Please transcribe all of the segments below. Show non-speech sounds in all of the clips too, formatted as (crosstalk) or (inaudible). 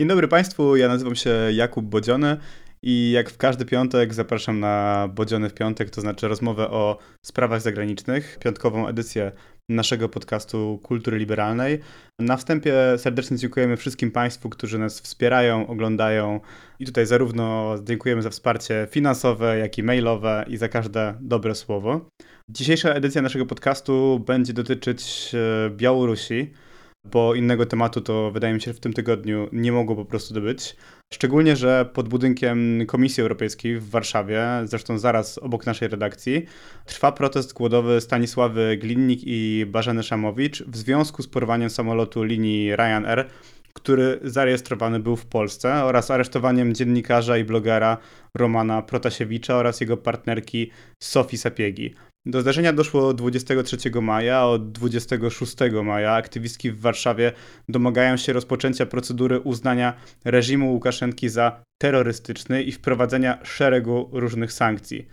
Dzień dobry Państwu, ja nazywam się Jakub Bodziony i jak w każdy piątek zapraszam na Bodziony w piątek, to znaczy rozmowę o sprawach zagranicznych, piątkową edycję naszego podcastu Kultury Liberalnej. Na wstępie serdecznie dziękujemy wszystkim Państwu, którzy nas wspierają, oglądają i tutaj zarówno dziękujemy za wsparcie finansowe, jak i mailowe i za każde dobre słowo. Dzisiejsza edycja naszego podcastu będzie dotyczyć e, Białorusi bo innego tematu to wydaje mi się, w tym tygodniu nie mogło po prostu być. Szczególnie, że pod budynkiem Komisji Europejskiej w Warszawie, zresztą zaraz obok naszej redakcji, trwa protest głodowy Stanisławy Glinnik i Barzeny Szamowicz w związku z porwaniem samolotu linii Ryanair, który zarejestrowany był w Polsce, oraz aresztowaniem dziennikarza i blogera Romana Protasiewicza oraz jego partnerki Sofii Sapiegi. Do zdarzenia doszło 23 maja. Od 26 maja aktywistki w Warszawie domagają się rozpoczęcia procedury uznania reżimu Łukaszenki za terrorystyczny i wprowadzenia szeregu różnych sankcji.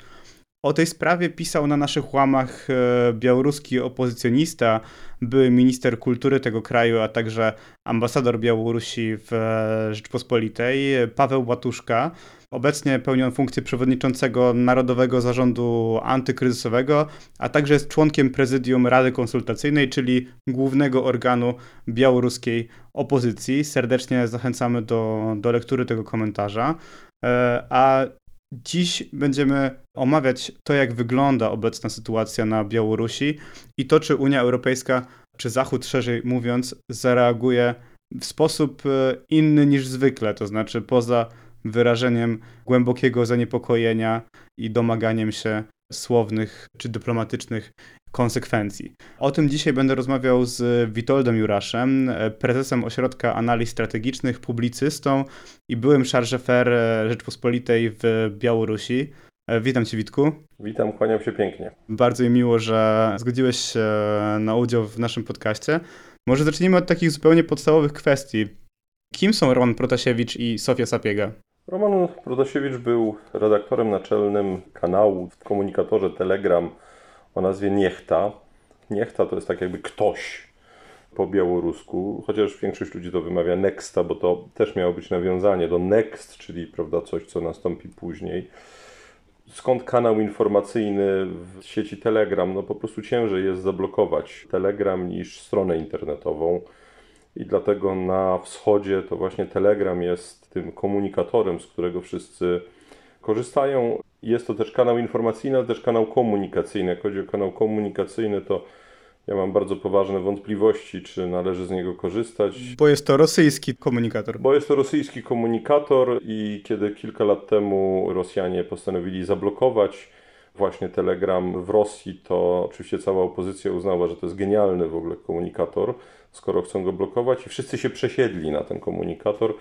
O tej sprawie pisał na naszych łamach e, białoruski opozycjonista, były minister kultury tego kraju, a także ambasador Białorusi w e, Rzeczpospolitej, Paweł Łatuszka. Obecnie pełni on funkcję przewodniczącego Narodowego Zarządu Antykryzysowego, a także jest członkiem prezydium Rady Konsultacyjnej, czyli głównego organu białoruskiej opozycji. Serdecznie zachęcamy do, do lektury tego komentarza. E, a Dziś będziemy omawiać to, jak wygląda obecna sytuacja na Białorusi i to, czy Unia Europejska, czy Zachód szerzej mówiąc, zareaguje w sposób e, inny niż zwykle, to znaczy poza wyrażeniem głębokiego zaniepokojenia i domaganiem się słownych czy dyplomatycznych konsekwencji. O tym dzisiaj będę rozmawiał z Witoldem Juraszem, prezesem Ośrodka Analiz Strategicznych, publicystą i byłym szarżefer Rzeczpospolitej w Białorusi. Witam Cię, Witku. Witam, kłaniam się pięknie. Bardzo mi miło, że zgodziłeś się na udział w naszym podcaście. Może zacznijmy od takich zupełnie podstawowych kwestii. Kim są Roman Protasiewicz i Sofia Sapiega? Roman Protasiewicz był redaktorem naczelnym kanału w komunikatorze Telegram o nazwie Niechta. Niechta to jest tak jakby ktoś po białorusku, chociaż większość ludzi to wymawia Nexta, bo to też miało być nawiązanie do Next, czyli prawda, coś, co nastąpi później. Skąd kanał informacyjny w sieci Telegram? No po prostu ciężej jest zablokować Telegram niż stronę internetową. I dlatego na wschodzie to właśnie Telegram jest tym komunikatorem, z którego wszyscy korzystają. Jest to też kanał informacyjny, ale też kanał komunikacyjny. Jak chodzi o kanał komunikacyjny, to ja mam bardzo poważne wątpliwości, czy należy z niego korzystać. Bo jest to rosyjski komunikator. Bo jest to rosyjski komunikator i kiedy kilka lat temu Rosjanie postanowili zablokować właśnie Telegram w Rosji, to oczywiście cała opozycja uznała, że to jest genialny w ogóle komunikator, skoro chcą go blokować i wszyscy się przesiedli na ten komunikator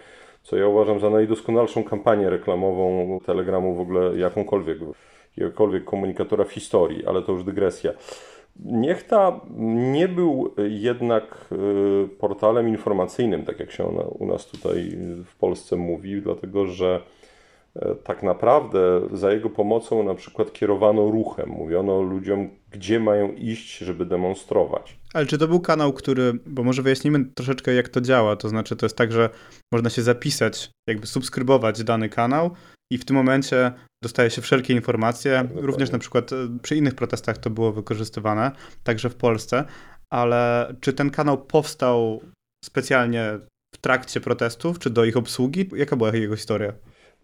co ja uważam za najdoskonalszą kampanię reklamową Telegramu w ogóle jakąkolwiek, jakiegokolwiek komunikatora w historii, ale to już dygresja. Niechta nie był jednak y, portalem informacyjnym, tak jak się u nas tutaj w Polsce mówi, dlatego że tak naprawdę za jego pomocą na przykład kierowano ruchem. Mówiono ludziom, gdzie mają iść, żeby demonstrować. Ale czy to był kanał, który, bo może wyjaśnimy troszeczkę jak to działa, to znaczy to jest tak, że można się zapisać, jakby subskrybować dany kanał i w tym momencie dostaje się wszelkie informacje, Dokładnie. również na przykład e, przy innych protestach to było wykorzystywane, także w Polsce, ale czy ten kanał powstał specjalnie w trakcie protestów, czy do ich obsługi? Jaka była jego historia?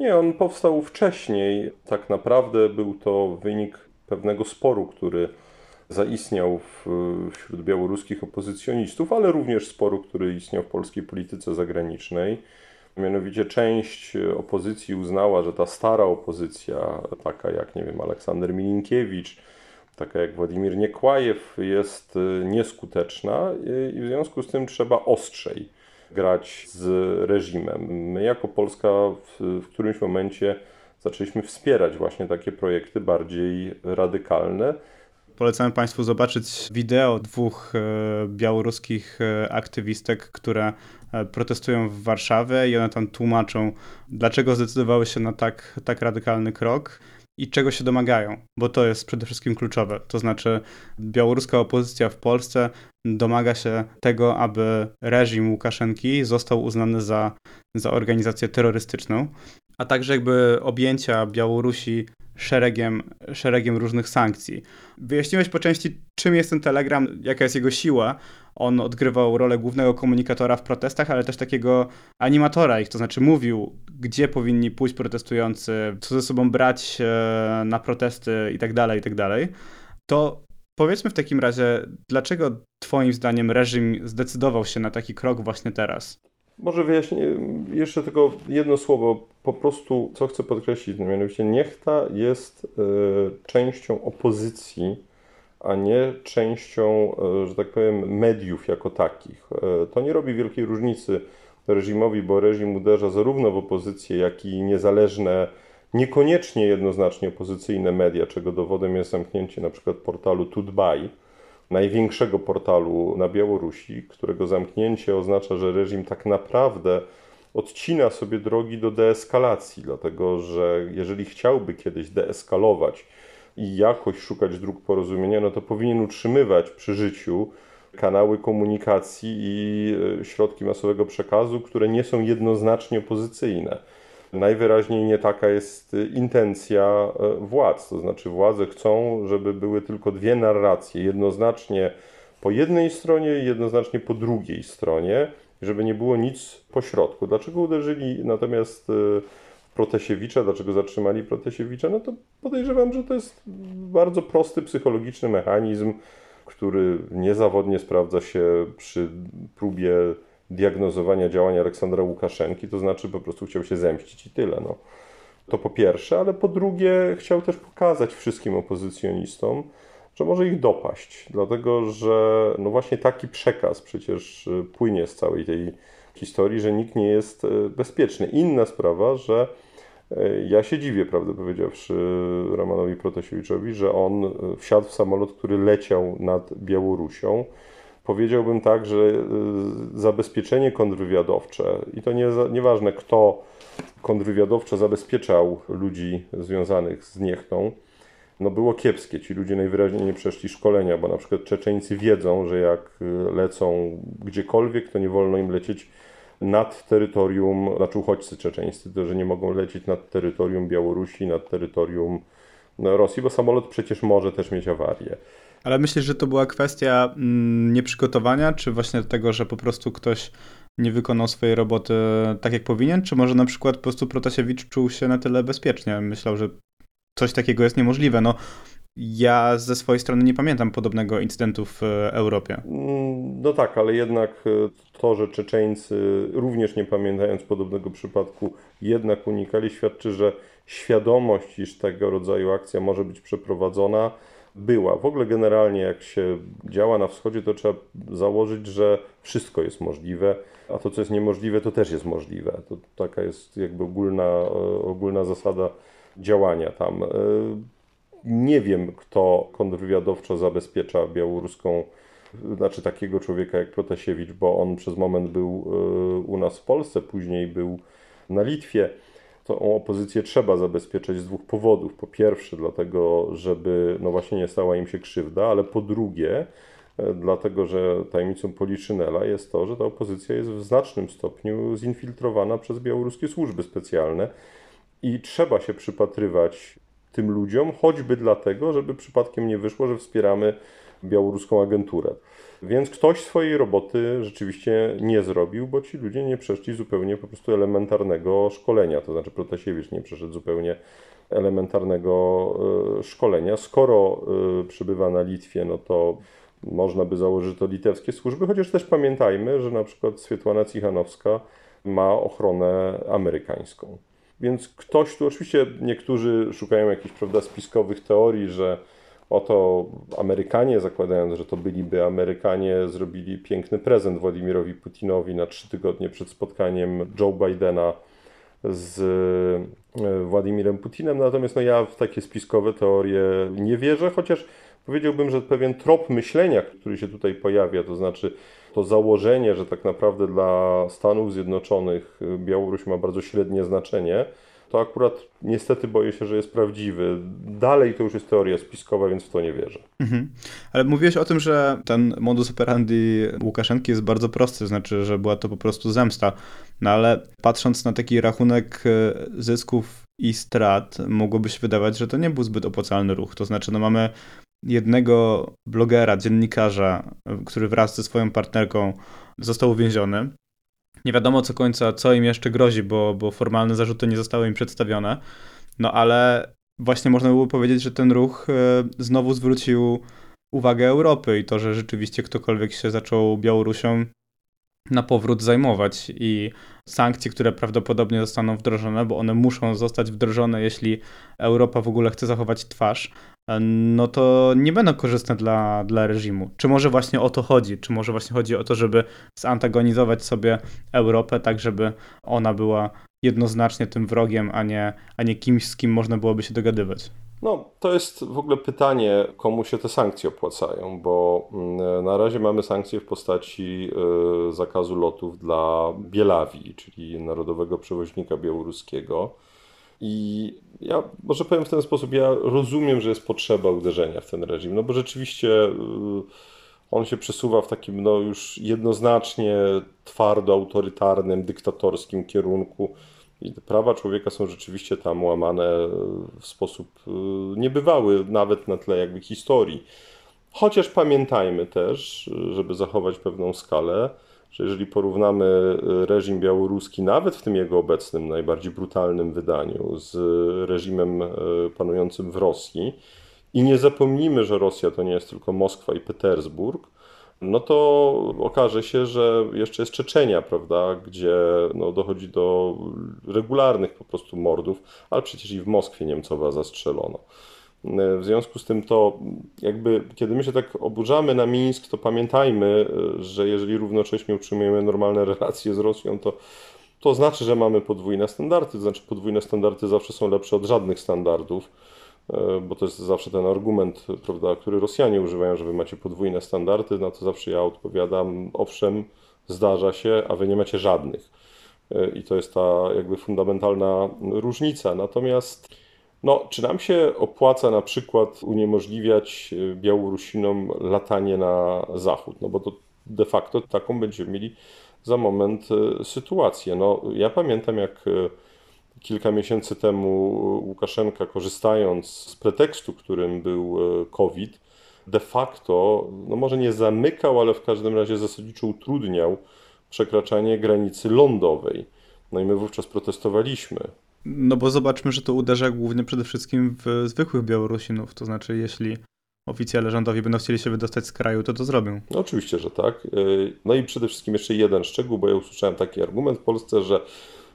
Nie, on powstał wcześniej. Tak naprawdę był to wynik pewnego sporu, który zaistniał w, wśród białoruskich opozycjonistów, ale również sporu, który istniał w polskiej polityce zagranicznej. Mianowicie część opozycji uznała, że ta stara opozycja, taka jak, nie wiem, Aleksander Milinkiewicz, taka jak Władimir Niekłajew, jest nieskuteczna i w związku z tym trzeba ostrzej grać z reżimem. My jako Polska w, w którymś momencie zaczęliśmy wspierać właśnie takie projekty bardziej radykalne. Polecamy Państwu zobaczyć wideo dwóch e, białoruskich e, aktywistek, które e, protestują w Warszawie i one tam tłumaczą, dlaczego zdecydowały się na tak, tak radykalny krok. I czego się domagają, bo to jest przede wszystkim kluczowe. To znaczy, białoruska opozycja w Polsce domaga się tego, aby reżim Łukaszenki został uznany za, za organizację terrorystyczną, a także jakby objęcia Białorusi szeregiem, szeregiem różnych sankcji. Wyjaśniłeś po części, czym jest ten Telegram, jaka jest jego siła. On odgrywał rolę głównego komunikatora w protestach, ale też takiego animatora ich, to znaczy mówił, gdzie powinni pójść protestujący, co ze sobą brać e, na protesty itd., tak itd. Tak to powiedzmy w takim razie, dlaczego Twoim zdaniem reżim zdecydował się na taki krok właśnie teraz? Może wyjaśnię jeszcze tylko jedno słowo. Po prostu, co chcę podkreślić, no mianowicie niechta jest y, częścią opozycji, a nie częścią, y, że tak powiem, mediów jako takich. Y, to nie robi wielkiej różnicy reżimowi, bo reżim uderza zarówno w opozycję, jak i niezależne, niekoniecznie jednoznacznie opozycyjne media, czego dowodem jest zamknięcie na przykład portalu Tutbaj, największego portalu na Białorusi, którego zamknięcie oznacza, że reżim tak naprawdę odcina sobie drogi do deeskalacji, dlatego że jeżeli chciałby kiedyś deeskalować i jakoś szukać dróg porozumienia, no to powinien utrzymywać przy życiu kanały komunikacji i e, środki masowego przekazu, które nie są jednoznacznie opozycyjne. Najwyraźniej nie taka jest e, intencja e, władz, to znaczy władze chcą, żeby były tylko dwie narracje, jednoznacznie po jednej stronie i jednoznacznie po drugiej stronie, żeby nie było nic po środku. Dlaczego uderzyli natomiast Protasiewicza, dlaczego zatrzymali Protasiewicza? No to podejrzewam, że to jest bardzo prosty psychologiczny mechanizm, który niezawodnie sprawdza się przy próbie diagnozowania działania Aleksandra Łukaszenki, to znaczy po prostu chciał się zemścić i tyle. No. To po pierwsze, ale po drugie chciał też pokazać wszystkim opozycjonistom, że może ich dopaść, dlatego że no właśnie taki przekaz przecież płynie z całej tej historii, że nikt nie jest y, bezpieczny. Inna sprawa, że ja się dziwię, prawdę powiedziawszy, Romanowi Protasiewiczowi, że on e, wsiadł w samolot, który leciał nad Białorusią. Powiedziałbym tak, że e, zabezpieczenie kontrwywiadowcze, i to nie, nieważne kto kontrwywiadowczo zabezpieczał ludzi związanych z Niechtą, no było kiepskie. Ci ludzie najwyraźniej nie przeszli szkolenia, bo na przykład Czeczeńcy wiedzą, że jak e, lecą gdziekolwiek, to nie wolno im lecieć nad terytorium, znaczy uchodźcy czeczeńscy, to, że nie mogą lecieć nad terytorium Białorusi, nad terytorium no, Rosji, bo samolot przecież może też mieć awarię. Ale myślisz, że to była kwestia mm, nieprzygotowania, czy właśnie tego, że po prostu ktoś nie wykonał swojej roboty tak, jak powinien? Czy może na przykład po prostu Protasiewicz czuł się na tyle bezpiecznie? Myślał, że coś takiego jest niemożliwe. No, ja ze swojej strony nie pamiętam podobnego incydentu w Europie. Mm, no tak, ale jednak e, to, że Czeczeńcy również nie pamiętając podobnego przypadku, jednak unikali, świadczy, że świadomość, iż tego rodzaju akcja może być przeprowadzona, była. W ogóle generalnie jak się działa na wschodzie, to trzeba założyć, że wszystko jest możliwe, a to, co jest niemożliwe, to też jest możliwe. To taka jest jakby ogólna, e, ogólna zasada działania tam. E, nie wiem, kto kontrwywiadowczo zabezpiecza białoruską, znaczy takiego człowieka jak Protasiewicz, bo on przez moment był e, u nas w Polsce, później był na Litwie. Tą opozycję trzeba zabezpieczać z dwóch powodów. Po pierwsze, dlatego, żeby no właśnie nie stała im się krzywda, ale po drugie, e, dlatego, że tajemnicą Policzynela jest to, że ta opozycja jest w znacznym stopniu zinfiltrowana przez białoruskie służby specjalne i trzeba się przypatrywać tym ludziom, choćby dlatego, żeby przypadkiem nie wyszło, że wspieramy białoruską agenturę. Więc ktoś swojej roboty rzeczywiście nie zrobił, bo ci ludzie nie przeszli zupełnie po prostu elementarnego szkolenia. To znaczy Protasiewicz nie przeszedł zupełnie elementarnego e, szkolenia. Skoro e, przybywa na Litwie, no to można by założyć, to litewskie służby, chociaż też pamiętajmy, że na przykład Swietłana Cichanowska ma ochronę amerykańską. Więc ktoś tu, oczywiście niektórzy szukają jakichś prawda, spiskowych teorii, że oto Amerykanie, zakładając, że to byliby Amerykanie, zrobili piękny prezent Władimirowi Putinowi na trzy tygodnie przed spotkaniem Joe Bidena z e, Władimirem Putinem. Natomiast no, ja w takie spiskowe teorie nie wierzę, chociaż powiedziałbym, że pewien trop myślenia, który się tutaj pojawia, to znaczy to założenie, że tak naprawdę dla Stanów Zjednoczonych Białoruś ma bardzo średnie znaczenie, to akurat niestety boję się, że jest prawdziwy. Dalej to już jest teoria spiskowa, więc w to nie wierzę. Mhm. Ale mówiłeś o tym, że ten modus operandi Łukaszenki jest bardzo prosty, znaczy, że była to po prostu zemsta. No ale patrząc na taki rachunek e, zysków i strat, mogłoby się wydawać, że to nie był zbyt opłacalny ruch. To znaczy, no mamy jednego blogera, dziennikarza, który wraz ze swoją partnerką został uwięziony. Nie wiadomo co końca, co im jeszcze grozi, bo, bo formalne zarzuty nie zostały im przedstawione. No ale właśnie można było powiedzieć, że ten ruch e, znowu zwrócił uwagę Europy i to, że rzeczywiście ktokolwiek się zaczął Białorusią na powrót zajmować i sankcje, które prawdopodobnie zostaną wdrożone, bo one muszą zostać wdrożone, jeśli Europa w ogóle chce zachować twarz, no to nie będą korzystne dla, dla reżimu. Czy może właśnie o to chodzi? Czy może właśnie chodzi o to, żeby zantagonizować sobie Europę, tak żeby ona była jednoznacznie tym wrogiem, a nie, a nie kimś, z kim można byłoby się dogadywać? No, to jest w ogóle pytanie, komu się te sankcje opłacają, bo mm, na razie mamy sankcje w postaci y, zakazu lotów dla Bielawii, czyli Narodowego Przewoźnika Białoruskiego. I ja może powiem w ten sposób, ja rozumiem, że jest potrzeba uderzenia w ten reżim, no bo rzeczywiście y, on się przesuwa w takim no już jednoznacznie twardo autorytarnym, dyktatorskim kierunku i prawa człowieka są rzeczywiście tam łamane w sposób y, niebywały, nawet na tle jakby historii. Chociaż pamiętajmy też, żeby zachować pewną skalę, że jeżeli porównamy y, reżim białoruski, nawet w tym jego obecnym, najbardziej brutalnym wydaniu, z reżimem y, panującym w Rosji, i nie zapomnijmy, że Rosja to nie jest tylko Moskwa i Petersburg, no to okaże się, że jeszcze jest Czeczenia, prawda, gdzie no, dochodzi do regularnych po prostu mordów, ale przecież i w Moskwie Niemcowa zastrzelono. W związku z tym to jakby, kiedy my się tak oburzamy na Mińsk, to pamiętajmy, że jeżeli równocześnie utrzymujemy normalne (laughs) relacje z Rosją, to to znaczy, że mamy podwójne standardy, to znaczy podwójne standardy zawsze są lepsze od żadnych standardów, e, bo to jest zawsze ten argument, prawda, który Rosjanie używają, że wy macie podwójne standardy, na to zawsze ja odpowiadam, owszem, zdarza się, a wy nie macie żadnych. E, I to jest ta jakby fundamentalna różnica. Natomiast no, czy nam się opłaca na przykład uniemożliwiać e, Białorusinom latanie na zachód? No bo to de facto taką będziemy mieli za moment e, sytuację. No, ja pamiętam, jak e, kilka miesięcy temu Łukaszenka, korzystając z pretekstu, którym był COVID, de facto, no może nie zamykał, ale w każdym razie zasadniczo utrudniał przekraczanie granicy lądowej. No i my wówczas protestowaliśmy. No bo zobaczmy, że to uderza głównie przede wszystkim w zwykłych Białorusinów, to znaczy jeśli oficjale rządowi będą chcieli się wydostać z kraju, to to zrobią. No oczywiście, że tak. Y, no i przede wszystkim jeszcze jeden szczegół, bo ja usłyszałem taki argument w Polsce, że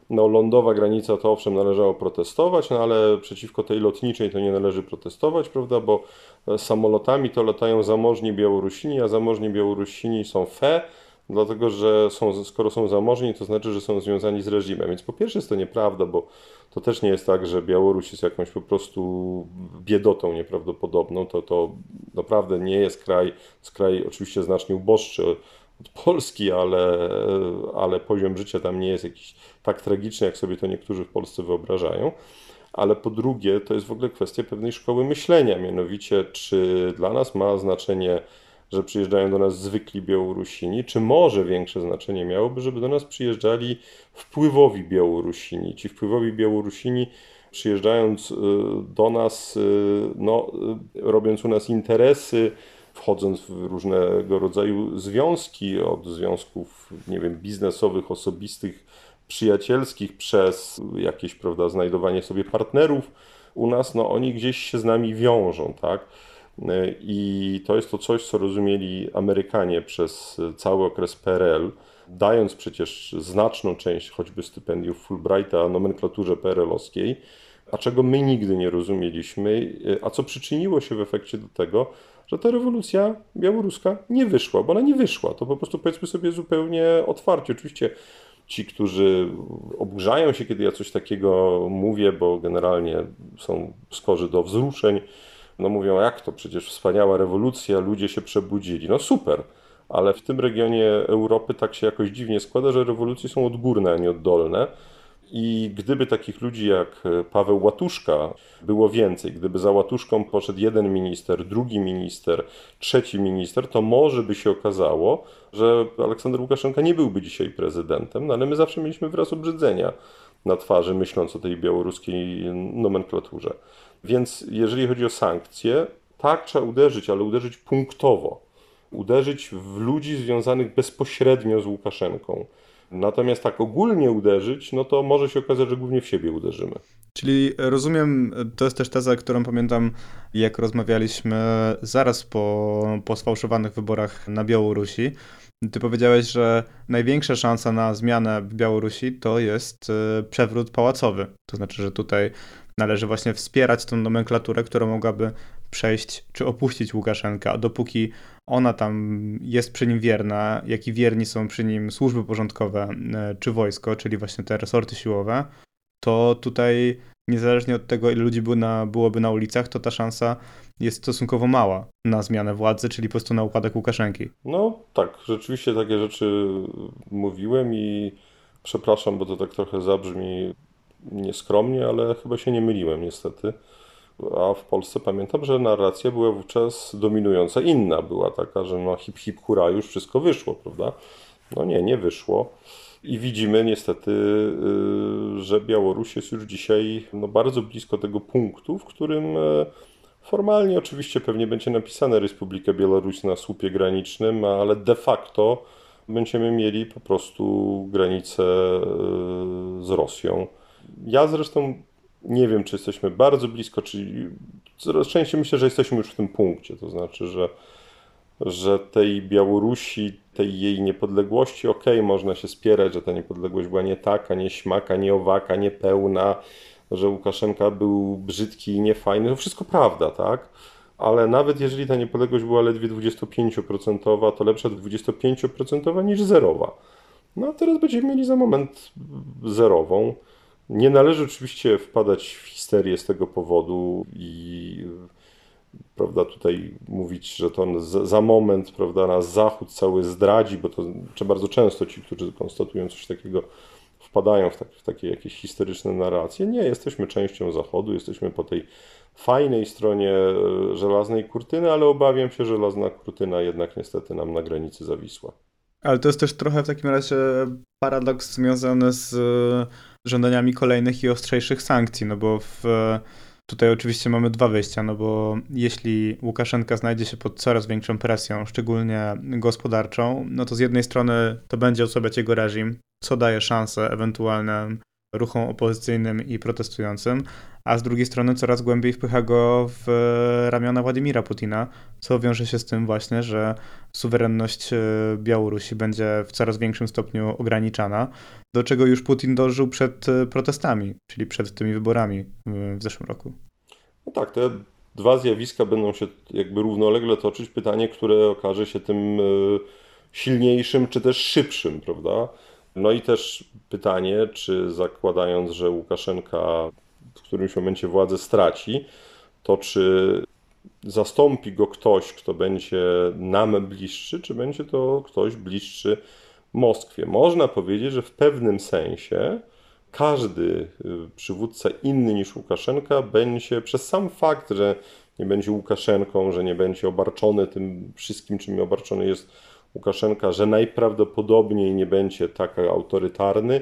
no, lądowa granica to owszem należało protestować, no ale przeciwko tej lotniczej to nie należy protestować, prawda, bo samolotami to latają zamożni Białorusini, a zamożni Białorusini są fe, dlatego że są, skoro są zamożni, to znaczy, że są związani z reżimem. Więc po pierwsze jest to nieprawda, bo to też nie jest tak, że Białoruś jest jakąś po prostu biedotą nieprawdopodobną. To, to naprawdę nie jest kraj, jest kraj oczywiście znacznie uboższy od Polski, ale, ale poziom życia tam nie jest jakiś tak tragiczny, jak sobie to niektórzy w Polsce wyobrażają. Ale po drugie, to jest w ogóle kwestia pewnej szkoły myślenia, mianowicie, czy dla nas ma znaczenie że przyjeżdżają do nas zwykli Białorusini, czy może większe znaczenie miałoby, żeby do nas przyjeżdżali wpływowi Białorusini. Ci wpływowi Białorusini przyjeżdżając y, do nas, y, no, y, robiąc u nas interesy, wchodząc w różnego rodzaju związki, od związków, nie wiem, biznesowych, osobistych, przyjacielskich, przez jakieś, prawda, znajdowanie sobie partnerów u nas, no oni gdzieś się z nami wiążą, tak? I to jest to coś, co rozumieli Amerykanie przez cały okres PRL, dając przecież znaczną część choćby stypendiów Fulbrighta nomenklaturze PRL-owskiej, a czego my nigdy nie rozumieliśmy, a co przyczyniło się w efekcie do tego, że ta rewolucja białoruska nie wyszła, bo ona nie wyszła. To po prostu powiedzmy sobie zupełnie otwarcie. Oczywiście ci, którzy oburzają się, kiedy ja coś takiego mówię, bo generalnie są skorzy do wzruszeń, no mówią, jak to, przecież wspaniała rewolucja, ludzie się przebudzili. No super, ale w tym regionie Europy tak się jakoś dziwnie składa, że rewolucje są odgórne, a nie oddolne. I gdyby takich ludzi jak Paweł Łatuszka było więcej, gdyby za Łatuszką poszedł jeden minister, drugi minister, trzeci minister, to może by się okazało, że Aleksander Łukaszenka nie byłby dzisiaj prezydentem, no ale my zawsze mieliśmy wyraz obrzydzenia na twarzy, myśląc o tej białoruskiej nomenklaturze. Więc jeżeli chodzi o sankcje, tak trzeba uderzyć, ale uderzyć punktowo. Uderzyć w ludzi związanych bezpośrednio z Łukaszenką. Natomiast tak ogólnie uderzyć, no to może się okazać, że głównie w siebie uderzymy. Czyli rozumiem, to jest też teza, którą pamiętam, jak rozmawialiśmy zaraz po, po sfałszowanych wyborach na Białorusi. Ty powiedziałeś, że największa szansa na zmianę w Białorusi to jest e, przewrót pałacowy. To znaczy, że tutaj należy właśnie wspierać tą nomenklaturę, która mogłaby przejść czy opuścić Łukaszenkę, a dopóki ona tam jest przy nim wierna, jak i wierni są przy nim służby porządkowe e, czy wojsko, czyli właśnie te resorty siłowe, to tutaj niezależnie od tego, ile ludzi by na, byłoby na ulicach, to ta szansa jest stosunkowo mała na zmianę władzy, czyli po prostu na upadek Łukaszenki. No tak, rzeczywiście takie rzeczy mówiłem i przepraszam, bo to tak trochę zabrzmi nieskromnie, ale chyba się nie myliłem niestety. A w Polsce pamiętam, że narracja była wówczas dominująca. Inna była taka, że no hip hip hura, już wszystko wyszło, prawda? No nie, nie wyszło. I widzimy niestety, y, że Białoruś jest już dzisiaj no, bardzo blisko tego punktu, w którym e, formalnie oczywiście pewnie będzie napisane Republika Białoruś na słupie granicznym, ale de facto będziemy mieli po prostu granicę e, z Rosją. Ja zresztą nie wiem, czy jesteśmy bardzo blisko, czy coraz częściej myślę, że jesteśmy już w tym punkcie. To znaczy, że, że tej Białorusi, tej jej niepodległości, okej, okay, można się spierać, że ta niepodległość była nie taka, nie śmaka, nie owaka, nie pełna, że Łukaszenka był brzydki i niefajny. To wszystko prawda, tak? Ale nawet jeżeli ta niepodległość była ledwie 25%, to lepsza 25% niż zerowa. No a teraz będziemy mieli za moment zerową. Nie należy oczywiście wpadać w histerię z tego powodu i prawda, tutaj mówić, że to za moment prawda, nas Zachód cały zdradzi, bo to bardzo często ci, którzy konstatują coś takiego, wpadają w, tak, w takie jakieś historyczne narracje. Nie, jesteśmy częścią Zachodu, jesteśmy po tej fajnej stronie e, żelaznej kurtyny, ale obawiam się, że żelazna kurtyna jednak niestety nam na granicy zawisła. Ale to jest też trochę w takim razie paradoks związany z żądaniami kolejnych i ostrzejszych sankcji, no bo w, tutaj oczywiście mamy dwa wyjścia, no bo jeśli Łukaszenka znajdzie się pod coraz większą presją, szczególnie gospodarczą, no to z jednej strony to będzie osłabiać jego reżim, co daje szansę ewentualnym ruchom opozycyjnym i protestującym, a z drugiej strony coraz głębiej wpycha go w ramiona Władimira Putina, co wiąże się z tym właśnie, że suwerenność e, Białorusi będzie w coraz większym stopniu ograniczana, do czego już Putin dążył przed e, protestami, czyli przed tymi wyborami w zeszłym roku. No tak, te dwa zjawiska będą się jakby równolegle toczyć. Pytanie, które okaże się tym e, silniejszym czy też szybszym, prawda? No i też pytanie, czy zakładając, że Łukaszenka w którymś momencie władzę straci, to czy zastąpi go ktoś, kto będzie nam bliższy, czy będzie to ktoś bliższy Moskwie. Można powiedzieć, że w pewnym sensie każdy y, przywódca inny niż Łukaszenka będzie przez sam fakt, że nie będzie Łukaszenką, że nie będzie obarczony tym wszystkim, czym obarczony jest Łukaszenka, że najprawdopodobniej nie będzie tak autorytarny,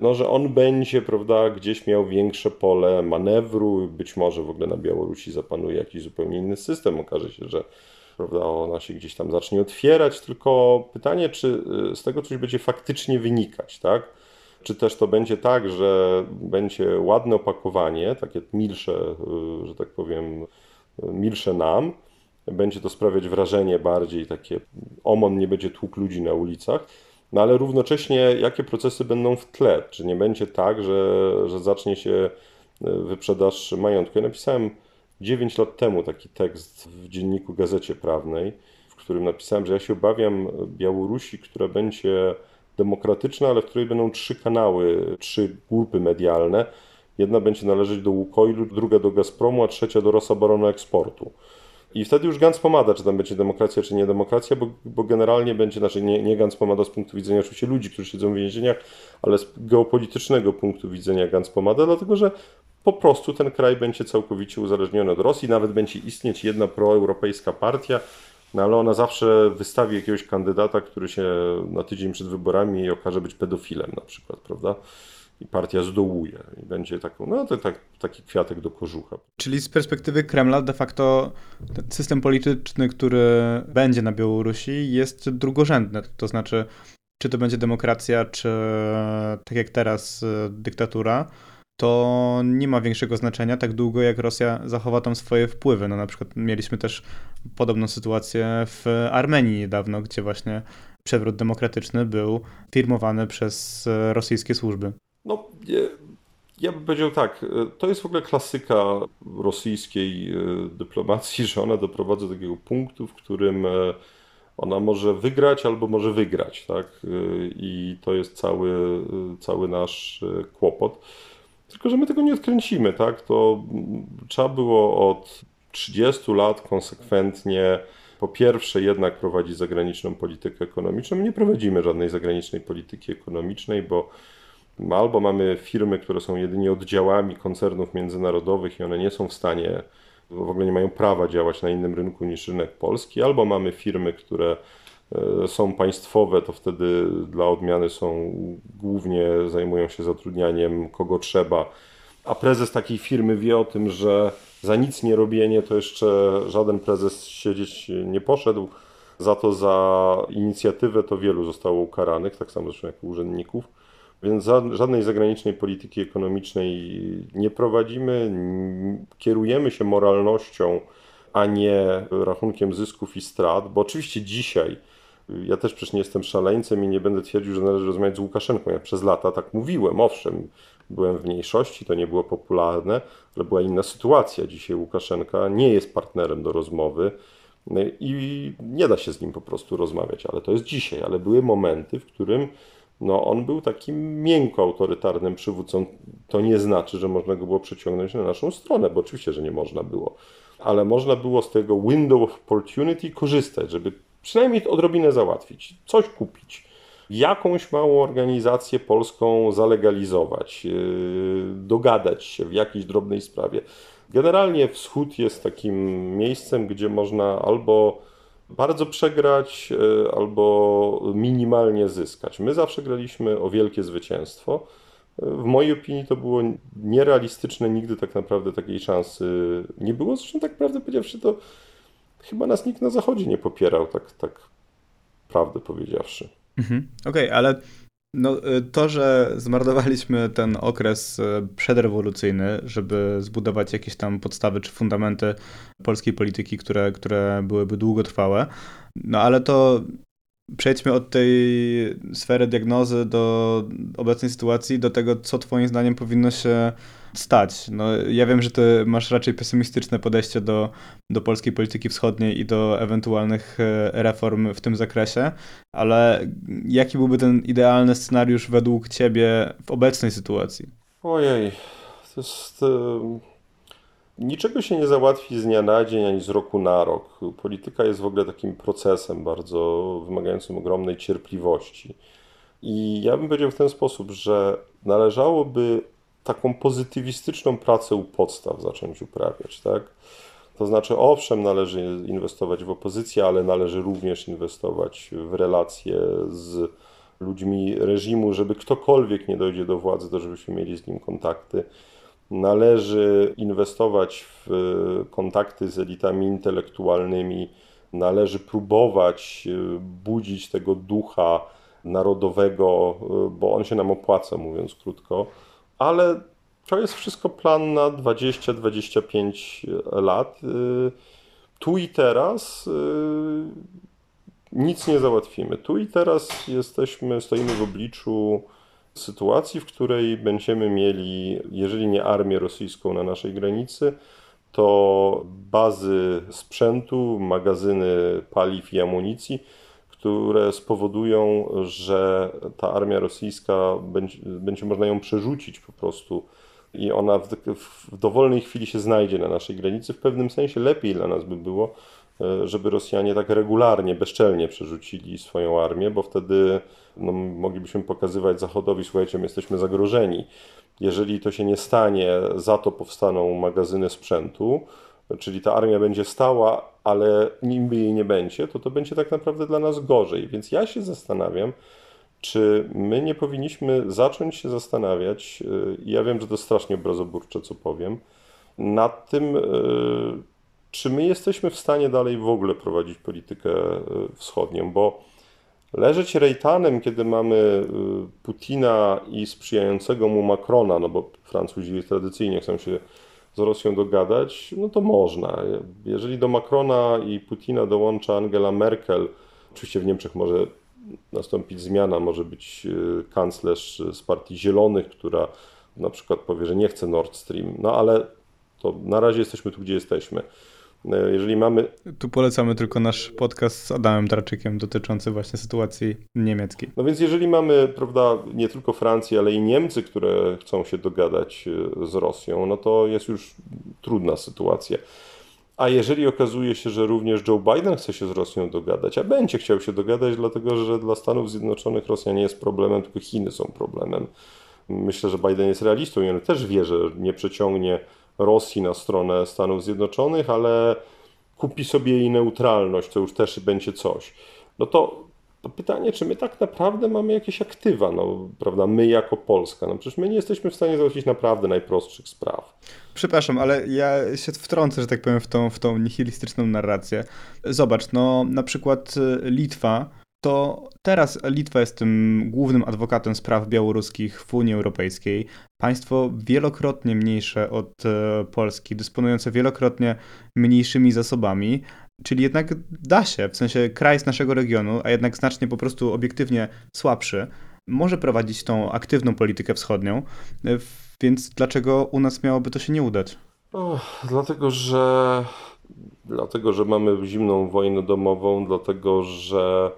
no, że on będzie, prawda, gdzieś miał większe pole manewru, być może w ogóle na Białorusi zapanuje jakiś zupełnie inny system, okaże się, że prawda, ona się gdzieś tam zacznie otwierać, tylko pytanie, czy y, z tego coś będzie faktycznie wynikać, tak? Czy też to będzie tak, że będzie ładne opakowanie, takie milsze, y, że tak powiem, y, milsze nam, będzie to sprawiać wrażenie bardziej takie, OMON nie będzie tłukł ludzi na ulicach, no ale równocześnie jakie procesy będą w tle? Czy nie będzie tak, że, że zacznie się wyprzedaż majątku? Ja napisałem 9 lat temu taki tekst w dzienniku Gazecie Prawnej, w którym napisałem, że ja się obawiam Białorusi, która będzie demokratyczna, ale w której będą trzy kanały, trzy grupy medialne. Jedna będzie należeć do Łukoilu, druga do Gazpromu, a trzecia do Rosabaronu Eksportu. I wtedy już Gans pomada, czy tam będzie demokracja, czy nie demokracja, bo, bo generalnie będzie, znaczy nie, nie Gans pomada z punktu widzenia oczywiście ludzi, którzy siedzą w więzieniach, ale z geopolitycznego punktu widzenia Gans pomada, dlatego że po prostu ten kraj będzie całkowicie uzależniony od Rosji, nawet będzie istnieć jedna proeuropejska partia, no ale ona zawsze wystawi jakiegoś kandydata, który się na tydzień przed wyborami okaże być pedofilem na przykład, prawda? I partia zdołuje i będzie taką, no to tak, taki kwiatek do kożucha. Czyli z perspektywy Kremla de facto system polityczny, który będzie na Białorusi jest drugorzędny, to znaczy czy to będzie demokracja, czy tak jak teraz dyktatura, to nie ma większego znaczenia tak długo, jak Rosja zachowa tam swoje wpływy. No na przykład mieliśmy też podobną sytuację w Armenii niedawno, gdzie właśnie przewrót demokratyczny był firmowany przez rosyjskie służby. No, ja bym powiedział tak, to jest w ogóle klasyka rosyjskiej e, dyplomacji, (laughs) że ona doprowadza do takiego punktu, w którym e, ona może wygrać albo może wygrać, tak? E, I to jest cały, cały nasz kłopot. Tylko, że my tego nie odkręcimy, tak? To trzeba było od 30 lat konsekwentnie po pierwsze jednak prowadzić zagraniczną politykę ekonomiczną. My nie prowadzimy żadnej zagranicznej polityki ekonomicznej, bo albo mamy firmy, które są jedynie oddziałami koncernów międzynarodowych i one nie są w stanie, w ogóle nie mają prawa działać na innym rynku niż rynek polski, albo mamy firmy, które E, są państwowe, to wtedy dla odmiany są głównie zajmują się zatrudnianiem kogo trzeba. A prezes takiej firmy wie o tym, że za nic nie robienie to jeszcze żaden prezes siedzieć nie poszedł. Za to za inicjatywę to wielu zostało ukaranych, tak samo zresztą jak urzędników. Więc żadnej zagranicznej polityki ekonomicznej nie prowadzimy. Kierujemy się moralnością, a nie rachunkiem zysków i strat, bo oczywiście dzisiaj ja też przecież nie jestem szaleńcem i nie będę twierdził, że należy rozmawiać z Łukaszenką. Ja przez lata tak mówiłem, owszem, byłem w mniejszości, to nie było popularne, ale była inna sytuacja. Dzisiaj Łukaszenka nie jest partnerem do rozmowy i nie da się z nim po prostu rozmawiać, ale to jest dzisiaj. Ale były momenty, w którym no, on był takim miękko autorytarnym przywódcą. To nie znaczy, że można go było przeciągnąć na naszą stronę, bo oczywiście, że nie można było. Ale można było z tego window of opportunity korzystać, żeby przynajmniej odrobinę załatwić, coś kupić, jakąś małą organizację polską zalegalizować, yy, dogadać się w jakiejś drobnej sprawie. Generalnie wschód jest takim miejscem, gdzie można albo bardzo przegrać, yy, albo minimalnie zyskać. My zawsze graliśmy o wielkie zwycięstwo. W mojej opinii to było nierealistyczne, nigdy tak naprawdę takiej szansy nie było. Zresztą tak naprawdę powiedziawszy, to chyba nas nikt na Zachodzie nie popierał, tak, tak prawdę powiedziawszy. Mhm. Okej, okay, ale no, y, to, że zmarnowaliśmy ten okres y, przedrewolucyjny, żeby zbudować jakieś tam podstawy czy fundamenty polskiej polityki, które, które byłyby długotrwałe, no ale to przejdźmy od tej sfery diagnozy do obecnej sytuacji, do tego, co Twoim zdaniem powinno się stać. No, ja wiem, że ty masz raczej pesymistyczne podejście do, do polskiej polityki wschodniej i do ewentualnych e, reform w tym zakresie, ale jaki byłby ten idealny scenariusz według ciebie w obecnej sytuacji? Ojej, to jest. Niczego się nie załatwi z dnia na dzień ani z roku na rok. Polityka jest w ogóle takim procesem bardzo wymagającym ogromnej cierpliwości. I ja bym powiedział w ten sposób, że należałoby taką pozytywistyczną pracę u podstaw zacząć uprawiać, tak? To znaczy, owszem, należy inwestować w opozycję, ale należy również inwestować w relacje z ludźmi reżimu, żeby ktokolwiek nie dojdzie do władzy, to żebyśmy mieli z nim kontakty. Należy inwestować w kontakty z elitami intelektualnymi, należy próbować e, budzić tego ducha narodowego, e, bo on się nam opłaca, mówiąc krótko ale to jest wszystko plan na 20-25 lat. Tu i teraz nic nie załatwimy. Tu i teraz jesteśmy, stoimy w obliczu sytuacji, w której będziemy mieli, jeżeli nie armię rosyjską na naszej granicy, to bazy sprzętu, magazyny paliw i amunicji, które spowodują, że ta armia rosyjska będzie, będzie można ją przerzucić po prostu i ona w, w dowolnej chwili się znajdzie na naszej granicy. W pewnym sensie lepiej dla nas by było, żeby Rosjanie tak regularnie, bezczelnie przerzucili swoją armię, bo wtedy no, moglibyśmy pokazywać Zachodowi, słuchajcie, my jesteśmy zagrożeni. Jeżeli to się nie stanie, za to powstaną magazyny sprzętu, czyli ta armia będzie stała, ale niby jej nie będzie, to to będzie tak naprawdę dla nas gorzej. Więc ja się zastanawiam, czy my nie powinniśmy zacząć się zastanawiać, y, ja wiem, że to strasznie obrazoburcze, co powiem, nad tym, y, czy my jesteśmy w stanie dalej w ogóle prowadzić politykę y, wschodnią, bo leżeć rejtanem, kiedy mamy Putina i sprzyjającego mu Macrona, no bo Francuzi tradycyjnie chcą się z Rosją dogadać, no to można. Jeżeli do Macrona i Putina dołącza Angela Merkel, oczywiście w Niemczech może nastąpić zmiana, może być e, kanclerz z partii Zielonych, która na przykład powie, że nie chce Nord Stream, no ale to na razie jesteśmy tu, gdzie jesteśmy. E, jeżeli mamy. Tu polecamy tylko nasz podcast z Adamem Darczykiem dotyczący właśnie sytuacji niemieckiej. No więc jeżeli mamy, prawda, nie tylko Francję, ale i Niemcy, które chcą się dogadać e, z Rosją, no to jest już trudna sytuacja. A jeżeli okazuje się, że również Joe Biden chce się z Rosją dogadać, a będzie chciał się dogadać, dlatego że dla Stanów Zjednoczonych Rosja nie jest problemem, tylko Chiny są problemem. Myślę, że Biden jest realistą i on też wie, że nie przeciągnie Rosji na stronę Stanów Zjednoczonych, ale kupi sobie jej neutralność, to już też będzie coś. No to, to pytanie, czy my tak naprawdę mamy jakieś aktywa, no, prawda, my jako Polska. No przecież my nie jesteśmy w stanie załatwić naprawdę najprostszych spraw. Przepraszam, ale ja się wtrącę, że tak powiem, w tą, w tą nihilistyczną narrację. Zobacz, no na przykład y, Litwa to teraz Litwa jest tym głównym adwokatem spraw białoruskich w Unii Europejskiej. Państwo wielokrotnie mniejsze od e, Polski, dysponujące wielokrotnie mniejszymi zasobami, czyli jednak da się, w sensie kraj z naszego regionu, a jednak znacznie po prostu obiektywnie słabszy, może prowadzić tą aktywną politykę wschodnią, e, więc dlaczego u nas miałoby to się nie udać? Dlatego, że dlatego, że mamy zimną wojnę domową, dlatego, że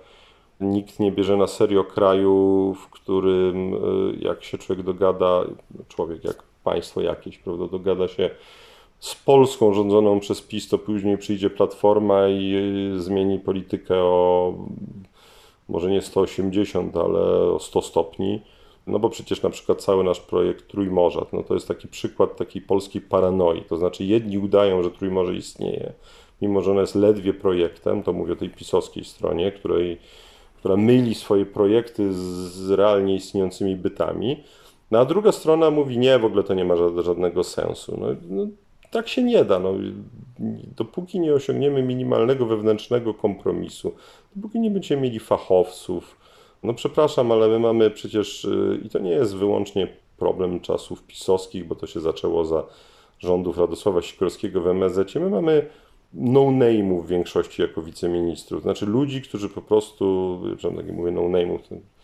Nikt nie bierze na serio kraju, w którym y, jak się człowiek dogada, człowiek jak państwo jakieś, prawda, dogada się z Polską rządzoną przez PiS, to później przyjdzie Platforma i y, zmieni politykę o może nie 180, ale o 100 stopni. No bo przecież na przykład cały nasz projekt Trójmorza, no to jest taki przykład takiej polskiej paranoi. To znaczy jedni udają, że Trójmorze istnieje, mimo że ono jest ledwie projektem, to mówię o tej pisowskiej stronie, której która myli swoje projekty z realnie istniejącymi bytami. No, a druga strona mówi, nie, w ogóle to nie ma żadnego sensu. No, no, tak się nie da. No. Dopóki nie osiągniemy minimalnego wewnętrznego kompromisu, dopóki nie będziemy mieli fachowców, no przepraszam, ale my mamy przecież, y, i to nie jest wyłącznie problem czasów pisowskich, bo to się zaczęło za rządów Radosława Sikorskiego w MSZ, my mamy no-name'ów w większości jako wiceministrów. Znaczy ludzi, którzy po prostu, przepraszam, tak mówię no-name'ów,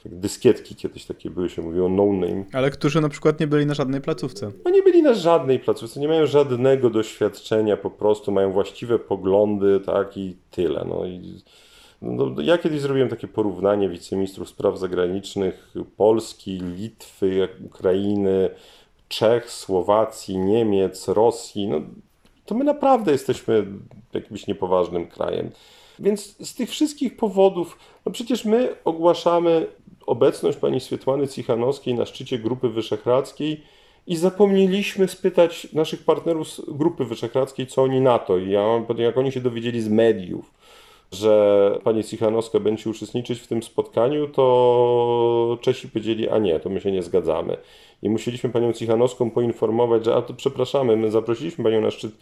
dyskietki kiedyś takie były, się mówiło no-name. Ale którzy na przykład nie byli na żadnej placówce. No nie byli na żadnej placówce, nie mają żadnego doświadczenia, po prostu mają właściwe poglądy, tak i tyle. No i no, ja kiedyś zrobiłem takie porównanie wiceministrów spraw zagranicznych Polski, Litwy, Ukrainy, Czech, Słowacji, Niemiec, Rosji. No, to my naprawdę jesteśmy jakimś niepoważnym krajem. Więc z tych wszystkich powodów, no przecież my ogłaszamy obecność pani Swietłany Cichanowskiej na szczycie Grupy Wyszehradzkiej i zapomnieliśmy spytać naszych partnerów z Grupy Wyszehradzkiej, co oni na to. Jak oni się dowiedzieli z mediów, że pani Cichanowska będzie uczestniczyć w tym spotkaniu, to Czesi powiedzieli, a nie, to my się nie zgadzamy. I musieliśmy panią Cichanowską poinformować, że a to przepraszamy, my zaprosiliśmy panią na szczyt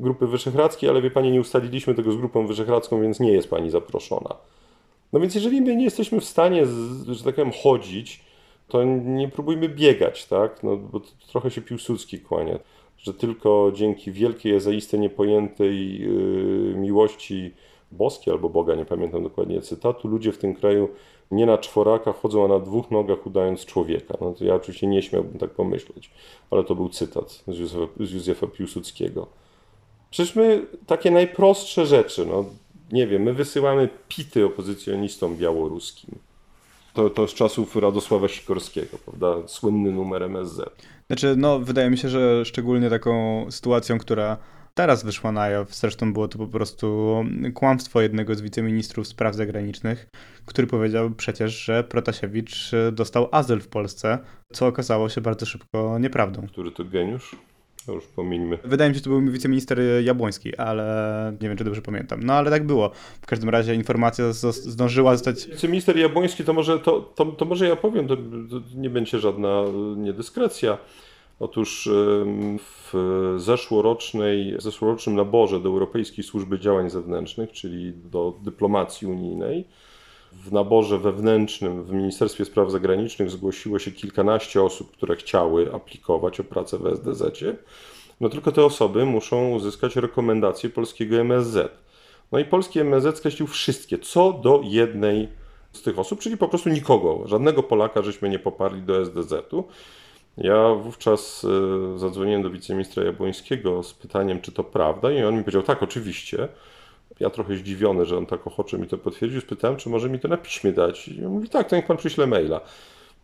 Grupy Wyszehradzkiej, ale wie pani, nie ustaliliśmy tego z Grupą Wyszehradzką, więc nie jest pani zaproszona. No więc jeżeli my nie jesteśmy w stanie, że tak powiem, chodzić, to nie próbujmy biegać, tak? No, bo trochę się Piłsudski kłania, że tylko dzięki wielkiej, zaiste niepojętej yy, miłości boskiej albo Boga, nie pamiętam dokładnie cytatu, ludzie w tym kraju nie na czworaka chodzą, a na dwóch nogach udając człowieka. No to ja oczywiście nie śmiałbym tak pomyśleć, ale to był cytat z Józefa, z Józefa Piłsudskiego. Przecież my takie najprostsze rzeczy, no nie wiem, my wysyłamy pity opozycjonistom białoruskim. To, to z czasów Radosława Sikorskiego, prawda? Słynny numer MSZ. Znaczy, no, wydaje mi się, że szczególnie taką sytuacją, która teraz wyszła na jaw, zresztą było to po prostu kłamstwo jednego z wiceministrów spraw zagranicznych, który powiedział przecież, że Protasiewicz dostał azyl w Polsce, co okazało się bardzo szybko nieprawdą. Który to geniusz? No już pomińmy. Wydaje mi się, że to był wiceminister Jabłoński, ale nie wiem, czy dobrze pamiętam. No ale tak było. W każdym razie informacja zdążyła zostać... Wiceminister Jabłoński, to może, to, to, to może ja powiem, to, to nie będzie żadna niedyskrecja. Otóż w zeszłorocznej, zeszłorocznym naborze do Europejskiej Służby Działań Zewnętrznych, czyli do dyplomacji unijnej, w naborze wewnętrznym w Ministerstwie Spraw Zagranicznych zgłosiło się kilkanaście osób, które chciały aplikować o pracę w SDZ. No tylko te osoby muszą uzyskać rekomendację polskiego MSZ. No i polski MSZ skreślił wszystkie, co do jednej z tych osób, czyli po prostu nikogo, żadnego Polaka żeśmy nie poparli do SDZ-u. Ja wówczas e, zadzwoniłem do wiceministra Jabłońskiego z pytaniem, czy to prawda, i on mi powiedział: Tak, oczywiście. Ja trochę zdziwiony, że on tak ochoczo mi to potwierdził, spytałem, czy może mi to na piśmie dać. I on mówi: Tak, to niech pan przyśle maila.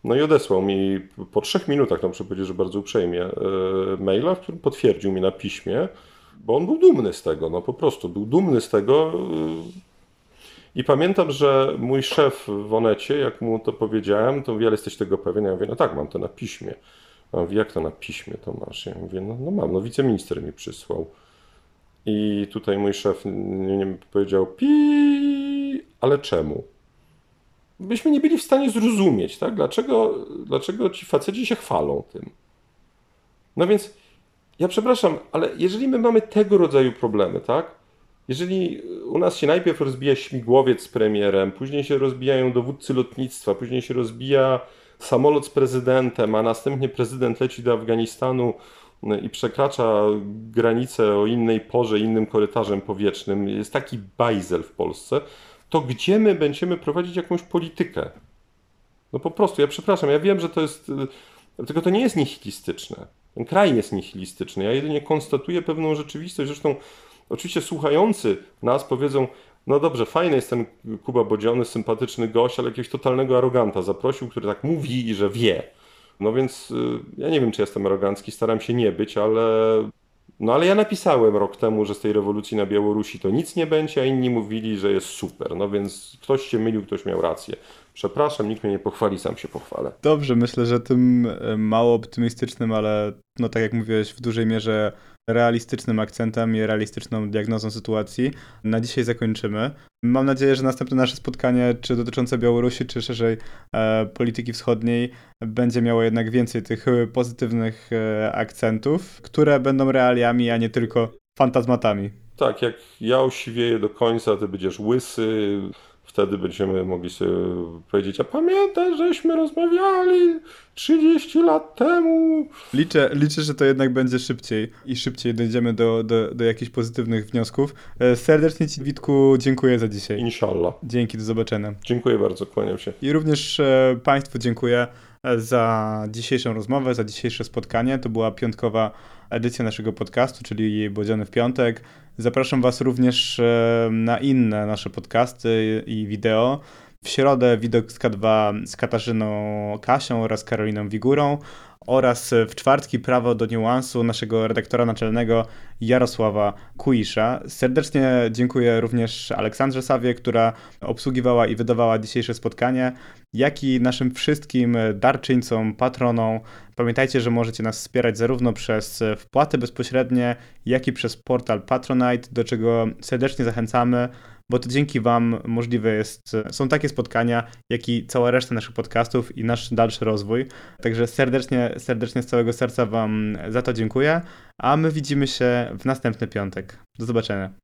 No i odesłał mi po trzech minutach, no muszę powiedzieć, że bardzo uprzejmie, e, maila, w którym potwierdził mi na piśmie, bo on był dumny z tego, no po prostu był dumny z tego. I pamiętam, że mój szef w Onecie, jak mu to powiedziałem, to wiele jesteś tego pewien. Ja mówię, no tak, mam to na piśmie. A on mówi, jak to na piśmie to masz? Ja mówię, no, no mam, no wiceminister mi przysłał. I tutaj mój szef nie, nie powiedział, pi, ale czemu? Byśmy nie byli w stanie zrozumieć, tak? Dlaczego, dlaczego ci faceci się chwalą tym? No więc ja przepraszam, ale jeżeli my mamy tego rodzaju problemy, tak? Jeżeli u nas się najpierw rozbija śmigłowiec z premierem, później się rozbijają dowódcy lotnictwa, później się rozbija samolot z prezydentem, a następnie prezydent leci do Afganistanu no i przekracza granicę o innej porze, innym korytarzem powietrznym, jest taki bajzel w Polsce, to gdzie my będziemy prowadzić jakąś politykę? No po prostu, ja przepraszam, ja wiem, że to jest. Tylko to nie jest nihilistyczne. Ten kraj jest nihilistyczny. Ja jedynie konstatuję pewną rzeczywistość. Zresztą, oczywiście, słuchający nas powiedzą: no dobrze, fajny jest ten Kuba Bodziony, sympatyczny gość, ale jakiegoś totalnego aroganta zaprosił, który tak mówi i że wie. No więc y, ja nie wiem, czy jestem arogancki, staram się nie być, ale no ale ja napisałem rok temu, że z tej rewolucji na Białorusi to nic nie będzie, a inni mówili, że jest super. No więc ktoś się mylił, ktoś miał rację. Przepraszam, nikt mnie nie pochwali, sam się pochwalę. Dobrze, myślę, że tym e, mało optymistycznym, ale no tak jak mówiłeś, w dużej mierze realistycznym akcentem i realistyczną diagnozą sytuacji. Na dzisiaj zakończymy. Mam nadzieję, że następne nasze spotkanie, czy dotyczące Białorusi, czy szerzej e, polityki wschodniej, będzie miało jednak więcej tych pozytywnych e, akcentów, które będą realiami, a nie tylko fantazmatami. Tak, jak ja osiwieję do końca, ty będziesz łysy, Wtedy będziemy mogli sobie powiedzieć, a pamiętaj, żeśmy rozmawiali 30 lat temu. Liczę, liczę, że to jednak będzie szybciej i szybciej dojdziemy do, do, do jakichś pozytywnych wniosków. E, serdecznie Ci, Witku, dziękuję za dzisiaj. Inshallah. Dzięki, do zobaczenia. Dziękuję bardzo, kłaniam się. I również e, Państwu dziękuję e, za dzisiejszą rozmowę, za dzisiejsze spotkanie. To była piątkowa edycja naszego podcastu, czyli Bodziony w piątek. Zapraszam Was również e, na inne nasze podcasty i wideo. W środę widok z K2 z Katarzyną Kasią oraz Karoliną Wigurą oraz w czwartki prawo do niuansu naszego redaktora naczelnego Jarosława Kuisza. Serdecznie dziękuję również Aleksandrze Sawie, która obsługiwała i wydawała dzisiejsze spotkanie, jak i naszym wszystkim darczyńcom, patronom. Pamiętajcie, że możecie nas wspierać zarówno przez wpłaty bezpośrednie, jak i przez portal Patronite, do czego serdecznie zachęcamy bo to dzięki Wam możliwe jest, są takie spotkania, jak i cała reszta naszych podcastów i nasz dalszy rozwój. Także serdecznie, serdecznie z całego serca Wam za to dziękuję, a my widzimy się w następny piątek. Do zobaczenia.